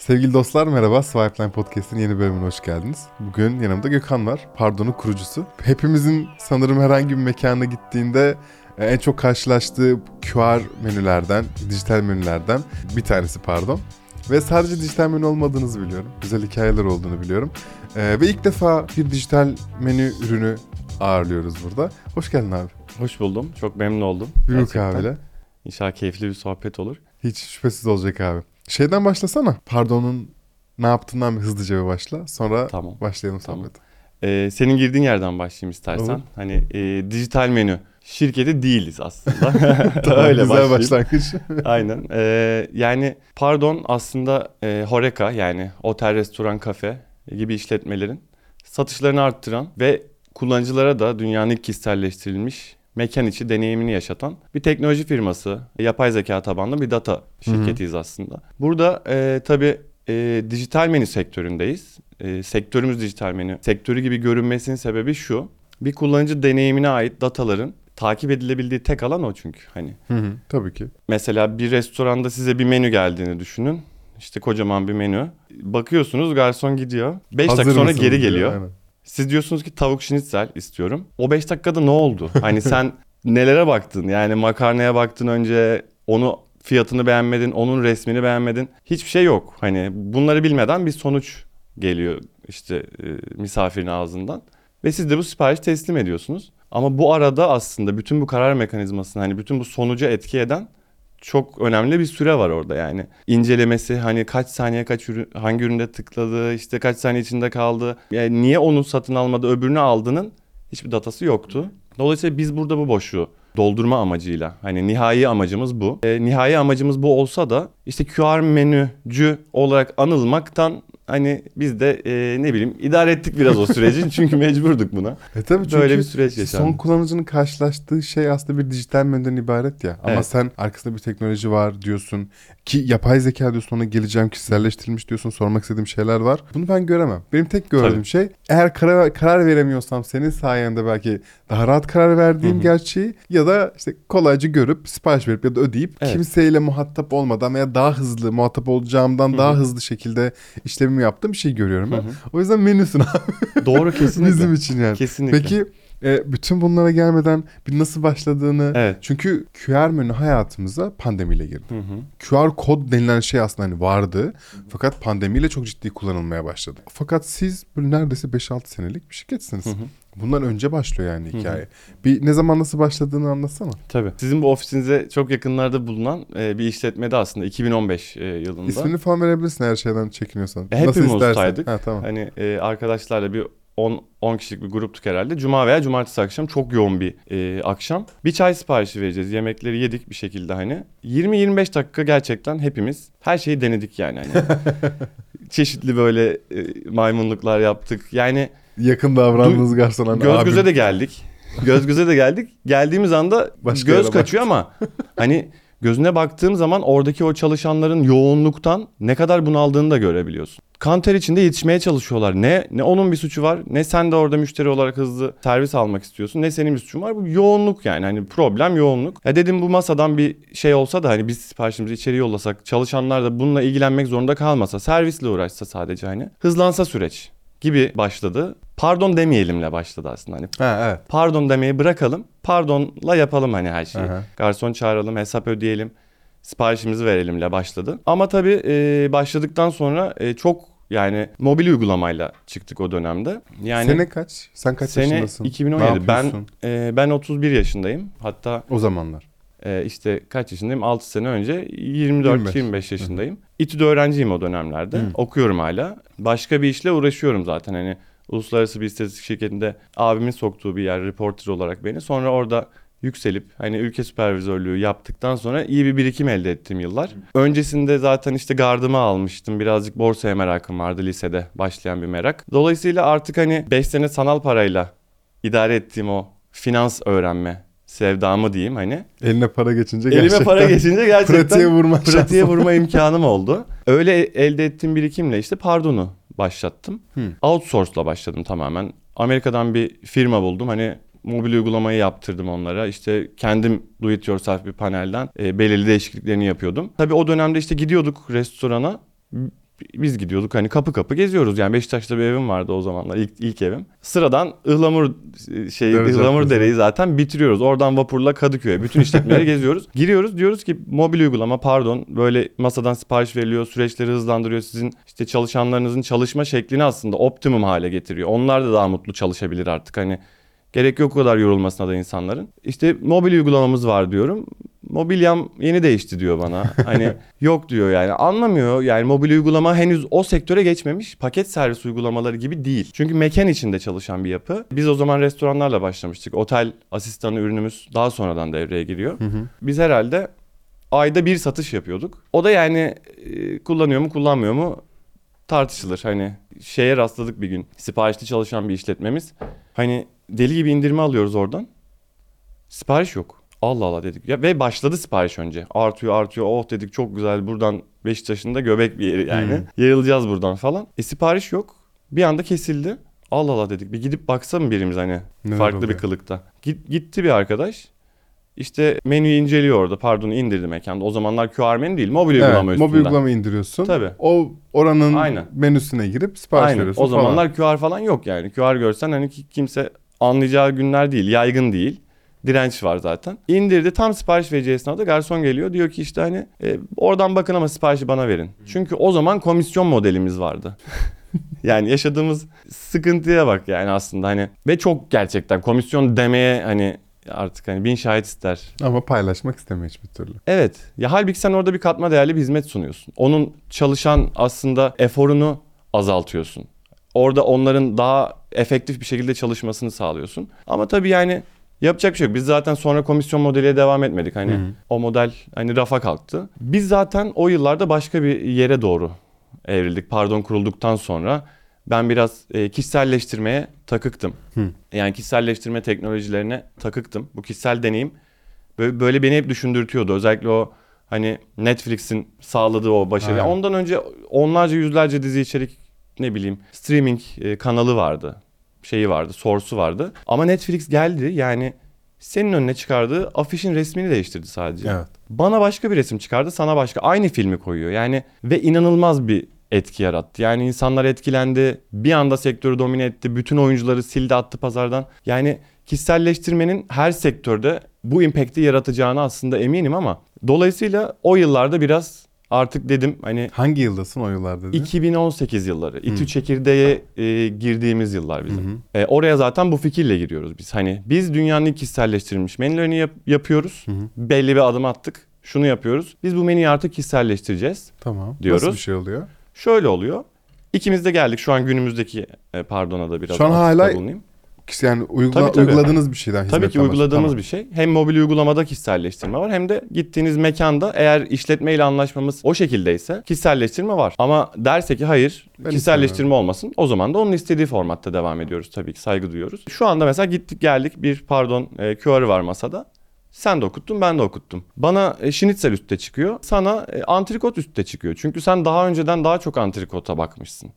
Sevgili dostlar merhaba. Swipeline Podcast'in yeni bölümüne hoş geldiniz. Bugün yanımda Gökhan var. Pardon'un kurucusu. Hepimizin sanırım herhangi bir mekana gittiğinde e, en çok karşılaştığı QR menülerden, dijital menülerden bir tanesi pardon. Ve sadece dijital menü olmadığınızı biliyorum. Güzel hikayeler olduğunu biliyorum. Ee, ve ilk defa bir dijital menü ürünü ağırlıyoruz burada. Hoş geldin abi. Hoş buldum. Çok memnun oldum. Büyük abiyle. İnşallah keyifli bir sohbet olur. Hiç şüphesiz olacak abi. Şeyden başlasana. Pardon'un ne yaptığından bir hızlıca bir başla. Sonra Tamam. başlayalım Tamam. sohbete. Ee, senin girdiğin yerden başlayayım istersen. Olur. Hani e, dijital menü şirketi değiliz aslında. Tamam, Öyle güzel başlangıç. Aynen. Ee, yani pardon aslında e, Horeca yani otel, restoran, kafe gibi işletmelerin satışlarını arttıran ve kullanıcılara da dünyanın ilk kişiselleştirilmiş mekan içi deneyimini yaşatan bir teknoloji firması. Yapay zeka tabanlı bir data şirketiyiz aslında. Burada e, tabii e, dijital menü sektöründeyiz. E, sektörümüz dijital menü. Sektörü gibi görünmesinin sebebi şu. Bir kullanıcı deneyimine ait dataların takip edilebildiği tek alan o çünkü. Hani Hı hı, Tabii ki. Mesela bir restoranda size bir menü geldiğini düşünün. İşte kocaman bir menü. Bakıyorsunuz garson gidiyor. 5 Hazır dakika sonra geri diyor, geliyor. aynen. Siz diyorsunuz ki tavuk şinitzel istiyorum. O 5 dakikada ne oldu? Hani sen nelere baktın? Yani makarnaya baktın önce onu fiyatını beğenmedin, onun resmini beğenmedin. Hiçbir şey yok. Hani bunları bilmeden bir sonuç geliyor işte e, misafirin ağzından. Ve siz de bu siparişi teslim ediyorsunuz. Ama bu arada aslında bütün bu karar mekanizmasını hani bütün bu sonuca etki eden çok önemli bir süre var orada yani. İncelemesi hani kaç saniye kaç ürün, hangi üründe tıkladı işte kaç saniye içinde kaldı. Yani niye onu satın almadı öbürünü aldığının hiçbir datası yoktu. Dolayısıyla biz burada bu boşluğu doldurma amacıyla hani nihai amacımız bu. E, nihai amacımız bu olsa da işte QR menücü olarak anılmaktan hani biz de e, ne bileyim idare ettik biraz o süreci çünkü mecburduk buna. E tabii çünkü Böyle bir süreç yaşandı. son kullanıcının karşılaştığı şey aslında bir dijital menüden ibaret ya. Ama Evet. sen arkasında bir teknoloji var diyorsun. Ki yapay zeka diyorsun ona geleceğim kişiselleştirilmiş diyorsun. Sormak istediğim şeyler var. Bunu ben göremem. Benim tek gördüğüm Tabii. şey eğer karar, karar veremiyorsam senin sayende belki daha rahat karar verdiğim Hı hı. gerçeği ya da işte kolayca görüp sipariş verip ya da ödeyip Evet. kimseyle muhatap olmadan veya daha hızlı muhatap olacağımdan Hı daha hı. hızlı şekilde işlemimi yaptığım bir şey görüyorum ben. Hı hı. O yüzden menüsün abi Doğru kesinlikle. bizim için yani. Kesinlikle. Peki e, bütün bunlara gelmeden bir nasıl başladığını Evet. çünkü QR menü hayatımıza pandemiyle girdi. Hı hı. QR kod denilen şey aslında hani vardı fakat pandemiyle çok ciddi kullanılmaya başladı. Fakat siz böyle neredeyse 5-6 senelik bir şirketsiniz. Hı hı. Bundan önce başlıyor yani hikaye. Bir ne zaman nasıl başladığını anlatsana. Tabii. Sizin bu ofisinize çok yakınlarda bulunan e, bir işletmede aslında 2015 e, yılında. İsmini falan verebilirsin her şeyden çekiniyorsan. E, hepimiz nasıl istersen. ustaydık. Ha tamam. Hani e, arkadaşlarla bir 10 10 kişilik bir gruptuk herhalde. Cuma veya cumartesi akşam çok yoğun bir e, akşam. Bir çay siparişi vereceğiz. Yemekleri yedik bir şekilde hani. 20-25 dakika gerçekten hepimiz her şeyi denedik yani. Hani. Çeşitli böyle e, maymunluklar yaptık. Yani Yakın davrandığınız garsona. göz göze de geldik. Göz göze de geldik. Geldiğimiz anda Başka göz kaçıyor ama hani gözüne baktığım zaman oradaki o çalışanların yoğunluktan ne kadar bunaldığını da görebiliyorsun. Kanter içinde yetişmeye çalışıyorlar. Ne ne onun bir suçu var, ne sen de orada müşteri olarak hızlı servis almak istiyorsun, ne senin bir suçun var. Bu yoğunluk yani hani problem yoğunluk. Ya dedim bu masadan bir şey olsa da hani biz siparişimizi içeri yollasak, çalışanlar da bununla ilgilenmek zorunda kalmasa, servisle uğraşsa sadece hani hızlansa süreç gibi başladı. Pardon demeyelimle başladı aslında hani Ha evet. pardon demeyi bırakalım. Pardonla yapalım hani her şeyi. Aha. Garson çağıralım, hesap ödeyelim, siparişimizi verelimle başladı. Ama tabii e, başladıktan sonra e, çok yani mobil uygulamayla çıktık o dönemde. Yani Sene kaç? Sen kaç sene yaşındasın? 2017. Ne Ben e, ben 31 yaşındayım. Hatta O zamanlar. E, işte kaç yaşındayım? 6 sene önce 24 25, yaşındayım. İTÜ'de öğrenciyim o dönemlerde. Hı. Okuyorum hala. Başka bir işle uğraşıyorum zaten hani uluslararası bir istatistik şirketinde abimin soktuğu bir yer reporter olarak beni. Sonra orada yükselip hani ülke süpervizörlüğü yaptıktan sonra iyi bir birikim elde ettim yıllar. Öncesinde zaten işte gardımı almıştım. Birazcık borsaya merakım vardı lisede başlayan bir merak. Dolayısıyla artık hani 5 sene sanal parayla idare ettiğim o finans öğrenme sevdamı diyeyim hani. Eline para geçince Elime gerçekten para geçince gerçekten pratiğe vurma pratiğe vurma imkanım oldu. Öyle elde ettiğim birikimle işte pardonu başlattım. Hı. Outsource'la başladım tamamen. Amerika'dan bir firma buldum. Hani mobil uygulamayı yaptırdım onlara. İşte kendim do it yourself bir panelden e, belirli değişikliklerini yapıyordum. Tabii o dönemde işte gidiyorduk restorana. Biz gidiyorduk hani kapı kapı geziyoruz. Yani Beşiktaş'ta bir evim vardı o zamanlar ilk, ilk evim. Sıradan ıhlamur şey Dere ıhlamur Caddesi. dereyi zaten bitiriyoruz. Oradan vapurla Kadıköy'e bütün işletmeleri geziyoruz. Giriyoruz diyoruz ki mobil uygulama pardon böyle masadan sipariş veriliyor. Süreçleri hızlandırıyor. Sizin işte çalışanlarınızın çalışma şeklini aslında optimum hale getiriyor. Onlar da daha mutlu çalışabilir artık hani. Gerek yok o kadar yorulmasına da insanların. İşte mobil uygulamamız var diyorum. Mobilyam yeni değişti diyor bana. Hani yok diyor yani. Anlamıyor. Yani mobil uygulama henüz o sektöre geçmemiş. Paket servis uygulamaları gibi değil. Çünkü mekan içinde çalışan bir yapı. Biz o zaman restoranlarla başlamıştık. Otel asistanı ürünümüz daha sonradan devreye giriyor. Biz herhalde ayda bir satış yapıyorduk. O da yani e, kullanıyor mu kullanmıyor mu tartışılır. Hani şeye rastladık bir gün. Siparişli çalışan bir işletmemiz. Hani deli gibi indirme alıyoruz oradan. Sipariş yok. Allah Allah dedik. Ya ve başladı sipariş önce. Artıyor artıyor. Oh dedik çok güzel. Buradan Beşiktaş'ın da göbek bir yeri yani. Hmm. Yayılacağız buradan falan. E sipariş yok. Bir anda kesildi. Allah Allah dedik. Bir gidip baksa mı birimiz hani Neler farklı oluyor? bir kılıkta. Git, gitti bir arkadaş. İşte menüyü inceliyor orada. Pardon indirdi mekanda. O zamanlar QR menü değil. Mobil Evet, uygulama üstünden. mobil uygulama indiriyorsun. Tabii. O oranın Aynen. menüsüne girip sipariş Aynen. veriyorsun O falan. zamanlar QR falan yok yani. QR görsen hani ki- kimse anlayacağı günler değil. Yaygın değil. Direnç var zaten. İndirdi tam sipariş vereceği esnada garson geliyor. Diyor ki işte hani e, oradan bakın ama siparişi bana verin. Çünkü o zaman komisyon modelimiz vardı. yani yaşadığımız sıkıntıya bak yani aslında hani ve çok gerçekten komisyon demeye hani artık hani bin şahit ister. Ama paylaşmak istemiyor hiçbir türlü. Evet. Ya halbuki sen orada bir katma değerli bir hizmet sunuyorsun. Onun çalışan aslında eforunu azaltıyorsun. Orada onların daha efektif bir şekilde çalışmasını sağlıyorsun. Ama tabii yani yapacak bir şey yok. Biz zaten sonra komisyon modeliyle devam etmedik. Hani Hı hı. o model hani rafa kalktı. Biz zaten o yıllarda başka bir yere doğru evrildik. Pardon kurulduktan sonra ben biraz e, kişiselleştirmeye takıktım. Hı. Yani kişiselleştirme teknolojilerine takıktım. Bu kişisel deneyim böyle, böyle beni hep düşündürtüyordu. Özellikle o hani Netflix'in sağladığı o başarı. Aynen. Ondan önce onlarca yüzlerce dizi içerik ne bileyim streaming e, kanalı vardı. Şeyi vardı, source'u vardı. Ama Netflix geldi yani senin önüne çıkardığı afişin resmini değiştirdi sadece. Evet. Bana başka bir resim çıkardı, sana başka. Aynı filmi koyuyor. Yani ve inanılmaz bir etki yarattı. Yani insanlar etkilendi. Bir anda sektörü domine etti. Bütün oyuncuları sildi attı pazardan. Yani kişiselleştirmenin her sektörde bu impact'i yaratacağını aslında eminim ama dolayısıyla o yıllarda biraz artık dedim hani Hangi yıldasın o yıllarda? dedin? 2018 yılları. İTÜ çekirdeğe e, girdiğimiz yıllar bizim. Hı hı. E, oraya zaten bu fikirle giriyoruz biz. Hani biz dünyanın ilk kişiselleştirilmiş menülerini yap- yapıyoruz. Hı hı. Belli bir adım attık. Şunu yapıyoruz. Biz bu menüyü artık kişiselleştireceğiz. Tamam. diyoruz. Nasıl bir şey oluyor? Şöyle oluyor. İkimiz de geldik şu an günümüzdeki e, pardona da biraz Şu an hala bulunayım. Yani uygula- Tabii, tabii. uyguladığınız bir şeyden Tabii ki uyguladığımız bahsediyorum. bir şey. Hem mobil uygulamada kişiselleştirme var hem de gittiğiniz mekanda eğer işletmeyle anlaşmamız o şekildeyse kişiselleştirme var. Ama derse ki hayır Ben kişiselleştirme olmasın o zaman da onun istediği formatta devam ediyoruz tabii ki saygı duyuyoruz. Şu anda mesela gittik geldik bir pardon e, QR'ı var masada. Sen de okuttun ben de okuttum. Bana e, şinitzel üstte çıkıyor. Sana e, antrikot üstte çıkıyor. Çünkü sen daha önceden daha çok antrikota bakmışsın.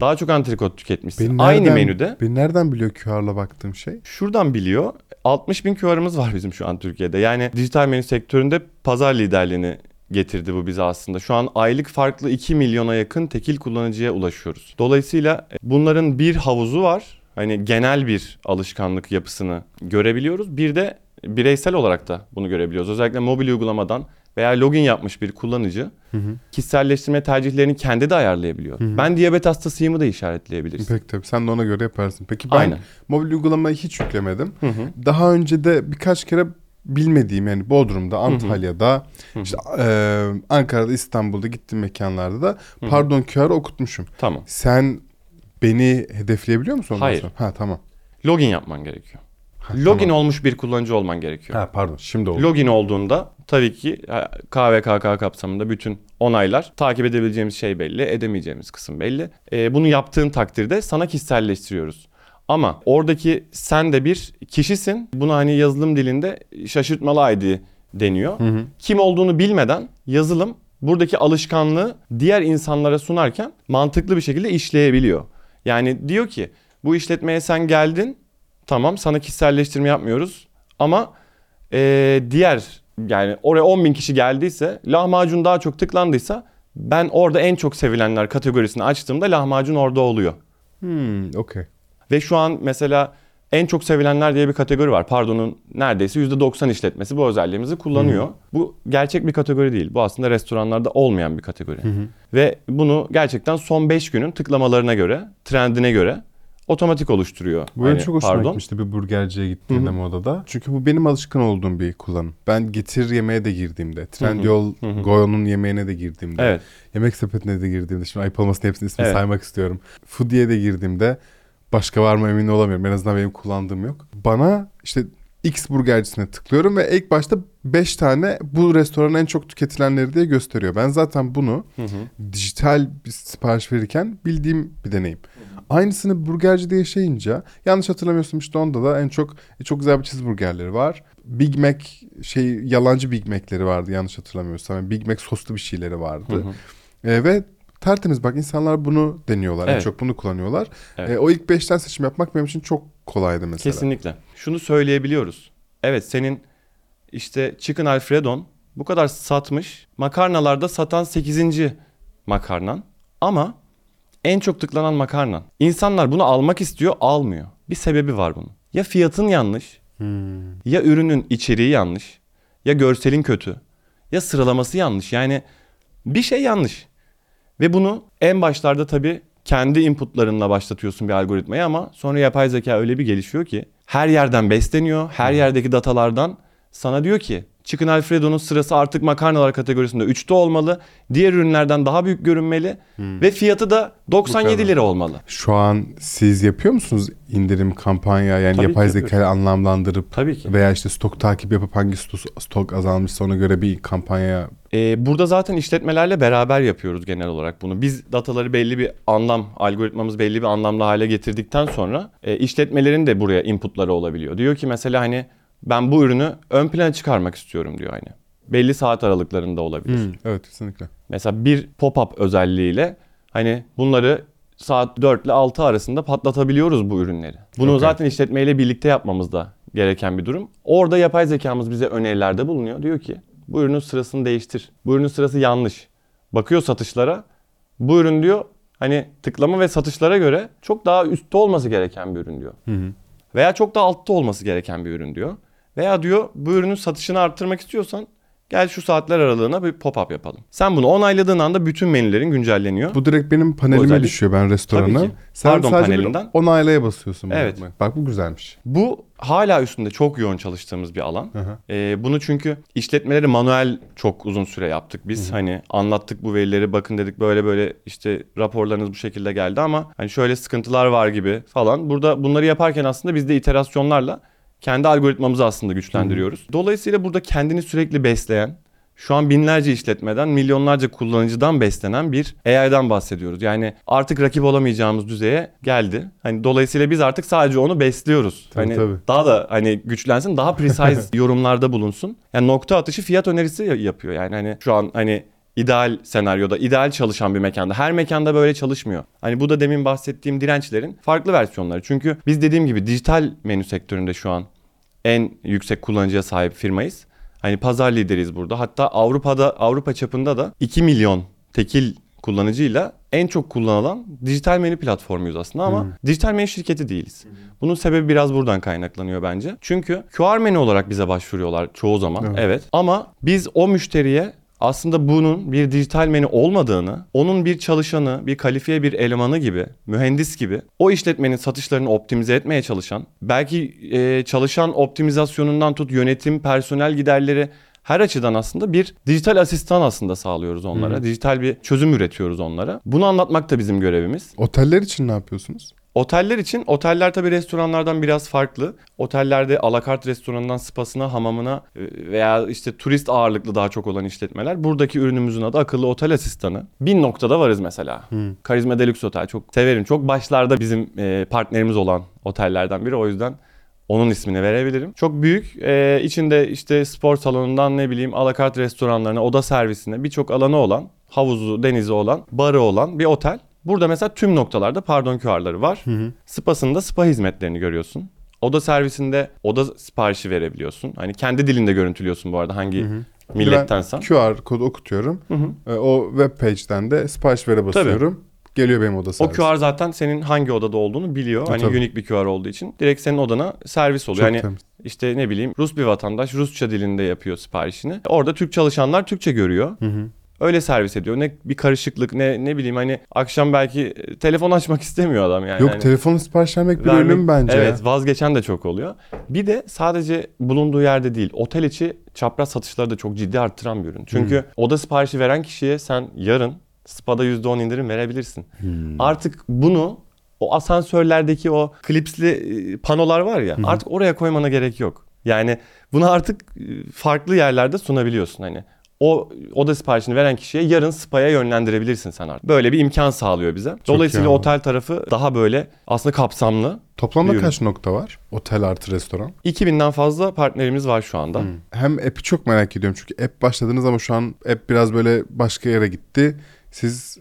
Daha çok antrikot tüketmişsin. Beni Aynı nereden- menüde. Beni nereden biliyor QR'la baktığım şey? Şuradan biliyor. 60 bin QR'ımız var bizim şu an Türkiye'de. Yani dijital menü sektöründe pazar liderliğini getirdi bu bize aslında. Şu an aylık farklı 2 milyona yakın tekil kullanıcıya ulaşıyoruz. Dolayısıyla e, bunların bir havuzu var. Hani genel bir alışkanlık yapısını görebiliyoruz. Bir de bireysel olarak da bunu görebiliyoruz. Özellikle mobil uygulamadan veya login yapmış bir kullanıcı Hı hı. kişiselleştirme tercihlerini kendi de ayarlayabiliyor. Hı hı. Ben diyabet hastasıyımı da işaretleyebiliriz. Peki tabii sen de ona göre yaparsın. Peki ben Aynen. mobil uygulamayı hiç yüklemedim. Hı hı. Daha önce de birkaç kere bilmediğim yani Bodrum'da, Antalya'da, Hı hı. işte e, Ankara'da, İstanbul'da gittiğim mekanlarda da hı. pardon QR okutmuşum. Tamam. Sen beni hedefleyebiliyor musun Hayır. sonra? Ha tamam. Login yapman gerekiyor. Login tamam. olmuş bir kullanıcı olman gerekiyor. Ha pardon şimdi oldu. Login olduğunda tabii ki KVKK kapsamında bütün onaylar takip edebileceğimiz şey belli, edemeyeceğimiz kısım belli. E, bunu yaptığın takdirde sana kişiselleştiriyoruz. Ama oradaki sen de bir kişisin. Bunu hani yazılım dilinde şaşırtmalı ID deniyor. Hı hı. Kim olduğunu bilmeden yazılım buradaki alışkanlığı diğer insanlara sunarken mantıklı bir şekilde işleyebiliyor. Yani diyor ki bu işletmeye sen geldin tamam sana kişiselleştirme yapmıyoruz ama eee, diğer yani oraya 10 bin kişi geldiyse lahmacun daha çok tıklandıysa Ben orada en çok sevilenler kategorisini açtığımda lahmacun orada oluyor. Hmm, okey. Ve şu an mesela en çok sevilenler diye bir kategori var. Pardon'un neredeyse %90 işletmesi bu özelliğimizi kullanıyor. Bu gerçek bir kategori değil. Bu aslında restoranlarda olmayan bir kategori. Ve bunu gerçekten son 5 günün tıklamalarına göre, trendine göre otomatik oluşturuyor. Bu Hani, çok hoşuma pardon. gitmişti bir burgerciye gittiğimde modada. Çünkü bu benim alışkın olduğum bir kullanım. Ben Getir yemeğe de girdiğimde, Trendyol, Goyo'nun yemeğine de girdiğimde, Evet. Yemek Sepeti'ne de girdiğimde, şimdi ayıp olmasın hepsinin ismini Evet. saymak istiyorum. Foodie'ye de girdiğimde başka var mı emin olamıyorum. En azından benim kullandığım yok. Bana işte X burgercisine tıklıyorum ve ilk başta 5 tane bu restoranın en çok tüketilenleri diye gösteriyor. Ben zaten bunu dijital bir sipariş verirken bildiğim bir deneyim. Aynısını burgercide yaşayınca yanlış hatırlamıyorsun işte onda da en çok e, çok güzel bir cheeseburgerleri var. Big Mac şey yalancı Big Mac'leri vardı yanlış hatırlamıyorsam. Yani Big Mac soslu bir şeyleri vardı. E, ve tertemiz bak insanlar bunu deniyorlar. En Evet. çok bunu kullanıyorlar. Evet. E, o ilk beşten seçim yapmak benim için çok kolaydı mesela. Kesinlikle. Şunu söyleyebiliyoruz. Evet senin işte Chicken Alfredon bu kadar satmış. Makarnalarda satan 8. makarnan. Ama en çok tıklanan makarnan. İnsanlar bunu almak istiyor, almıyor. Bir sebebi var bunun. Ya fiyatın yanlış, ya ürünün içeriği yanlış, ya görselin kötü, ya sıralaması yanlış. Yani bir şey yanlış. Ve bunu en başlarda tabii kendi inputlarınla başlatıyorsun bir algoritmayı ama sonra yapay zeka öyle bir gelişiyor ki her yerden besleniyor. Her yerdeki datalardan sana diyor ki Chicken Alfredo'nun sırası artık makarnalar kategorisinde 3'te olmalı. Diğer ürünlerden daha büyük görünmeli ve fiyatı da 97 kadar. lira olmalı. Şu an siz yapıyor musunuz indirim kampanya yani Tabii yapay yapıyoruz. zekayı anlamlandırıp Tabii ki. veya işte stok takip yapıp hangi stok, stok azalmışsa ona göre bir kampanya Ee, burada zaten işletmelerle beraber yapıyoruz genel olarak bunu. Biz dataları belli bir anlam, algoritmamız belli bir anlamlı hale getirdikten sonra e, işletmelerin de buraya inputları olabiliyor. Diyor ki mesela hani ben bu ürünü ön plana çıkarmak istiyorum diyor hani. Belli saat aralıklarında olabilir. evet kesinlikle. Mesela bir pop-up özelliğiyle hani bunları saat 4 ile 6 arasında patlatabiliyoruz bu ürünleri. Bunu Okey. zaten işletmeyle birlikte yapmamız da gereken bir durum. Orada yapay zekamız bize önerilerde bulunuyor. Diyor ki bu ürünün sırasını değiştir. Bu ürünün sırası yanlış. Bakıyor satışlara. Bu ürün diyor hani tıklama ve satışlara göre çok daha üstte olması gereken bir ürün diyor. Veya çok daha altta olması gereken bir ürün diyor. Veya diyor bu ürünün satışını arttırmak istiyorsan gel şu saatler aralığına bir pop-up yapalım. Sen bunu onayladığın anda bütün menülerin güncelleniyor. Bu direkt benim panelime özellik- düşüyor ben restorana. Tabii ki. Sen Pardon, sadece panelinden. onaylaya basıyorsun. Evet. Bak bu güzelmiş. Bu hala üstünde çok yoğun çalıştığımız bir alan. hı. Ee, bunu çünkü işletmeleri manuel çok uzun süre yaptık biz. Hani anlattık bu verileri bakın dedik böyle böyle işte raporlarınız bu şekilde geldi ama hani şöyle sıkıntılar var gibi falan. Burada bunları yaparken aslında biz de iterasyonlarla kendi algoritmamızı aslında güçlendiriyoruz. Dolayısıyla burada kendini sürekli besleyen şu an binlerce işletmeden, milyonlarca kullanıcıdan beslenen bir AI'dan bahsediyoruz. Yani artık rakip olamayacağımız düzeye geldi. Hani dolayısıyla biz artık sadece onu besliyoruz. Tabii, hani tabii. daha da hani güçlensin, daha precise yorumlarda bulunsun. Yani nokta atışı fiyat önerisi ya- yapıyor. Yani hani şu an hani ideal senaryoda, ideal çalışan bir mekanda. Her mekanda böyle çalışmıyor. Hani bu da demin bahsettiğim dirençlerin farklı versiyonları. Çünkü biz dediğim gibi dijital menü sektöründe şu an en yüksek kullanıcıya sahip firmayız. Hani pazar lideriyiz burada. Hatta Avrupa'da Avrupa çapında da 2 milyon tekil kullanıcıyla en çok kullanılan dijital menü platformuyuz aslında ama dijital menü şirketi değiliz. Bunun sebebi biraz buradan kaynaklanıyor bence. Çünkü QR menü olarak bize başvuruyorlar çoğu zaman. Evet. Evet. Ama biz o müşteriye aslında bunun bir dijital menü olmadığını, onun bir çalışanı, bir kalifiye bir elemanı gibi, mühendis gibi o işletmenin satışlarını optimize etmeye çalışan, belki e, çalışan optimizasyonundan tut yönetim, personel giderleri her açıdan aslında bir dijital asistan aslında sağlıyoruz onlara. Dijital bir çözüm üretiyoruz onlara. Bunu anlatmak da bizim görevimiz. Oteller için ne yapıyorsunuz? Oteller için oteller tabii restoranlardan biraz farklı. Otellerde alakart restoranından spasına, hamamına e, veya işte turist ağırlıklı daha çok olan işletmeler. Buradaki ürünümüzün adı akıllı otel asistanı. Bin noktada varız mesela. Karizma Deluxe Otel çok severim. Çok başlarda bizim e, partnerimiz olan otellerden biri. O yüzden onun ismini verebilirim. Çok büyük. e, içinde işte spor salonundan ne bileyim alakart restoranlarına, oda servisine birçok alanı olan, havuzu, denizi olan, barı olan bir otel. Burada mesela tüm noktalarda pardon QR'ları var. Spasında spa hizmetlerini görüyorsun. Oda servisinde oda siparişi verebiliyorsun. Hani kendi dilinde görüntülüyorsun bu arada hangi Millettensen. QR kodu okutuyorum. Hı hı. E, o web page'den de sipariş vere basıyorum. Geliyor benim oda O servisi. QR zaten senin hangi odada olduğunu biliyor. E, Hani tabii. unique bir QR olduğu için direkt senin odana servis oluyor. Çok hani temiz. işte ne bileyim Rus bir vatandaş Rusça dilinde yapıyor siparişini. Orada Türk çalışanlar Türkçe görüyor. Hı hı. Öyle servis ediyor. Ne bir karışıklık ne ne bileyim hani akşam belki e, telefon açmak istemiyor adam yani. Yok Hani telefonu sipariş vermek bir vermek- ölüm bence. Evet vazgeçen de çok oluyor. Bir de sadece bulunduğu yerde değil otel içi çapraz satışları da çok ciddi arttıran bir ürün. Çünkü Hmm. oda siparişi veren kişiye sen yarın SPA'da %10 indirim verebilirsin. Hmm. Artık bunu o asansörlerdeki o klipsli e, panolar var ya artık oraya koymana gerek yok. Yani bunu artık e, farklı yerlerde sunabiliyorsun hani. O oda siparişini veren kişiye yarın spa'ya yönlendirebilirsin sen artık. Böyle bir imkan sağlıyor bize. Dolayısıyla iyi abi. otel tarafı daha böyle aslında kapsamlı. Toplamda ürün. kaç nokta var? Otel artı restoran. 2000'den fazla partnerimiz var şu anda. Hem app'i çok merak ediyorum çünkü app başladınız ama şu an app biraz böyle başka yere gitti. Siz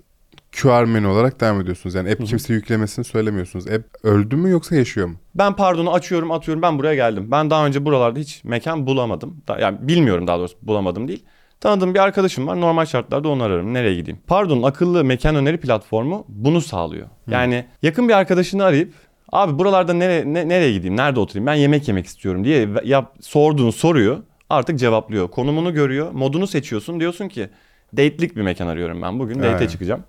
QR menü olarak devam ediyorsunuz. Yani app kimse yüklemesini söylemiyorsunuz. App öldü mü yoksa yaşıyor mu? Ben pardonu açıyorum atıyorum ben buraya geldim. Ben daha önce buralarda hiç mekan bulamadım. Da- Yani bilmiyorum daha doğrusu bulamadım değil. Tanıdığım bir arkadaşım var. Normal şartlarda onu ararım. Nereye gideyim? Pardon akıllı mekan öneri platformu bunu sağlıyor. Yani yakın bir arkadaşını arayıp abi buralarda nereye, ne- nereye gideyim? Nerede oturayım? Ben yemek yemek istiyorum diye yap, sorduğun soruyu artık cevaplıyor. Konumunu görüyor. Modunu seçiyorsun. Diyorsun ki date'lik bir mekan arıyorum ben. Bugün date'e Evet. çıkacağım.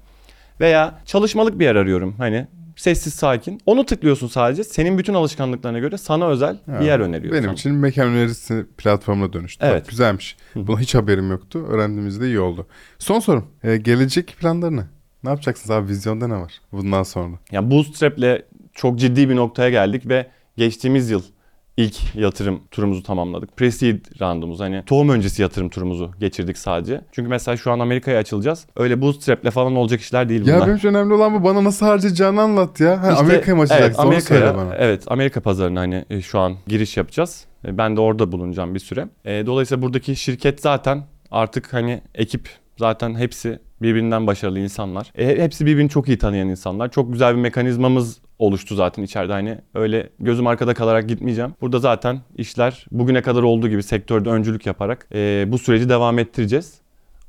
Veya çalışmalık bir yer arıyorum. Hani sessiz sakin. Onu tıklıyorsun sadece. Senin bütün alışkanlıklarına göre sana özel Ha, bir yer öneriyor. Benim sana. için mekan önerisi platformuna dönüştü. Evet. Bak, güzelmiş. Buna hiç haberim yoktu. Öğrendiğimizde iyi oldu. Son sorum. Ee, gelecek planları ne? Ne yapacaksınız abi? Vizyonda ne var bundan sonra? Yani Bootstrap'le çok ciddi bir noktaya geldik ve geçtiğimiz yıl ilk yatırım turumuzu tamamladık. Pre-seed roundumuz hani tohum öncesi yatırım turumuzu geçirdik sadece. Çünkü mesela şu an Amerika'ya açılacağız. Öyle Bootstrap'le falan olacak işler değil bunlar. Ya benim için önemli olan bu. Bana nasıl harcayacağını anlat ya. Ha, İşte, Amerika'ya mı açacaksın? Evet, Amerika'ya, bana. Evet, Amerika pazarına hani e, şu an giriş yapacağız. E, Ben de orada bulunacağım bir süre. E, Dolayısıyla buradaki şirket zaten artık hani ekip zaten hepsi birbirinden başarılı insanlar. E, hepsi birbirini çok iyi tanıyan insanlar. Çok güzel bir mekanizmamız oluştu zaten içeride hani öyle gözüm arkada kalarak gitmeyeceğim. Burada zaten işler bugüne kadar olduğu gibi sektörde öncülük yaparak e, bu süreci devam ettireceğiz.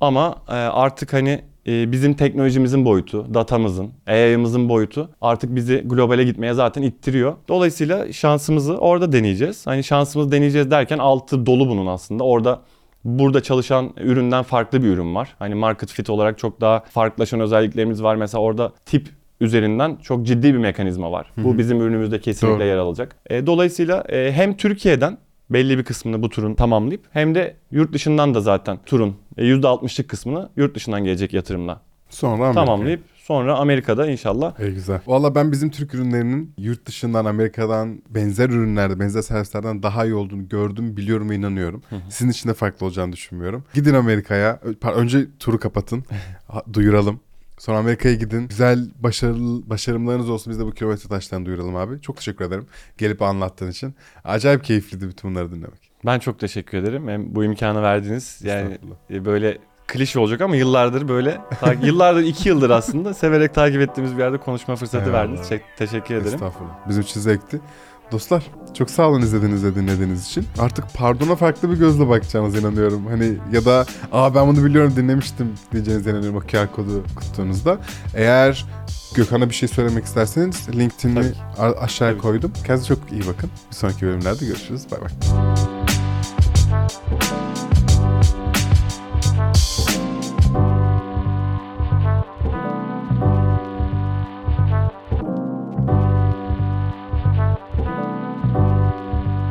Ama e, artık hani e, bizim teknolojimizin boyutu, datamızın, AI'ımızın boyutu artık bizi globale gitmeye zaten ittiriyor. Dolayısıyla şansımızı orada deneyeceğiz. Hani şansımızı deneyeceğiz derken altı dolu bunun aslında. Orada burada çalışan üründen farklı bir ürün var. Hani market fit olarak çok daha farklılaşan özelliklerimiz var. Mesela orada tip üzerinden çok ciddi bir mekanizma var. Bu bizim ürünümüzde kesinlikle Doğru. yer alacak. E, dolayısıyla e, hem Türkiye'den belli bir kısmını bu turun tamamlayıp hem de yurt dışından da zaten turun e, %60'lık kısmını yurt dışından gelecek yatırımla Sonra Amerika'ya. tamamlayıp sonra Amerika'da inşallah İyi güzel. Valla ben bizim Türk ürünlerinin yurt dışından Amerika'dan benzer ürünlerde, benzer servislerden daha iyi olduğunu gördüm, biliyorum ve inanıyorum. Sizin için de farklı olacağını düşünmüyorum. Gidin Amerika'ya. Önce turu kapatın. duyuralım. Sonra Amerika'ya gidin. Güzel başarılı başarımlarınız olsun. Biz de bu kilometre taşlarını duyuralım abi. Çok teşekkür ederim. Gelip anlattığın için. Acayip keyifliydi bütün bunları dinlemek. ben çok teşekkür ederim. Hem bu imkanı verdiniz. Yani e, böyle klişe olacak ama yıllardır böyle yıllardır iki yıldır aslında severek takip ettiğimiz bir yerde konuşma fırsatı Eyvallah. verdiniz. Te- teşekkür ederim. Estağfurullah. Bizim için zevkti. Dostlar çok sağ olun izlediğiniz ve dinlediğiniz için. Artık pardona farklı bir gözle bakacağınıza inanıyorum. Hani ya da aa ben bunu biliyorum dinlemiştim diyeceğinize inanıyorum o QR kodu kuttuğunuzda. Eğer Gökhan'a bir şey söylemek isterseniz LinkedIn'i aşağıya Tabii. koydum. Kendinize çok iyi bakın. Bir sonraki bölümlerde görüşürüz. Bay bay.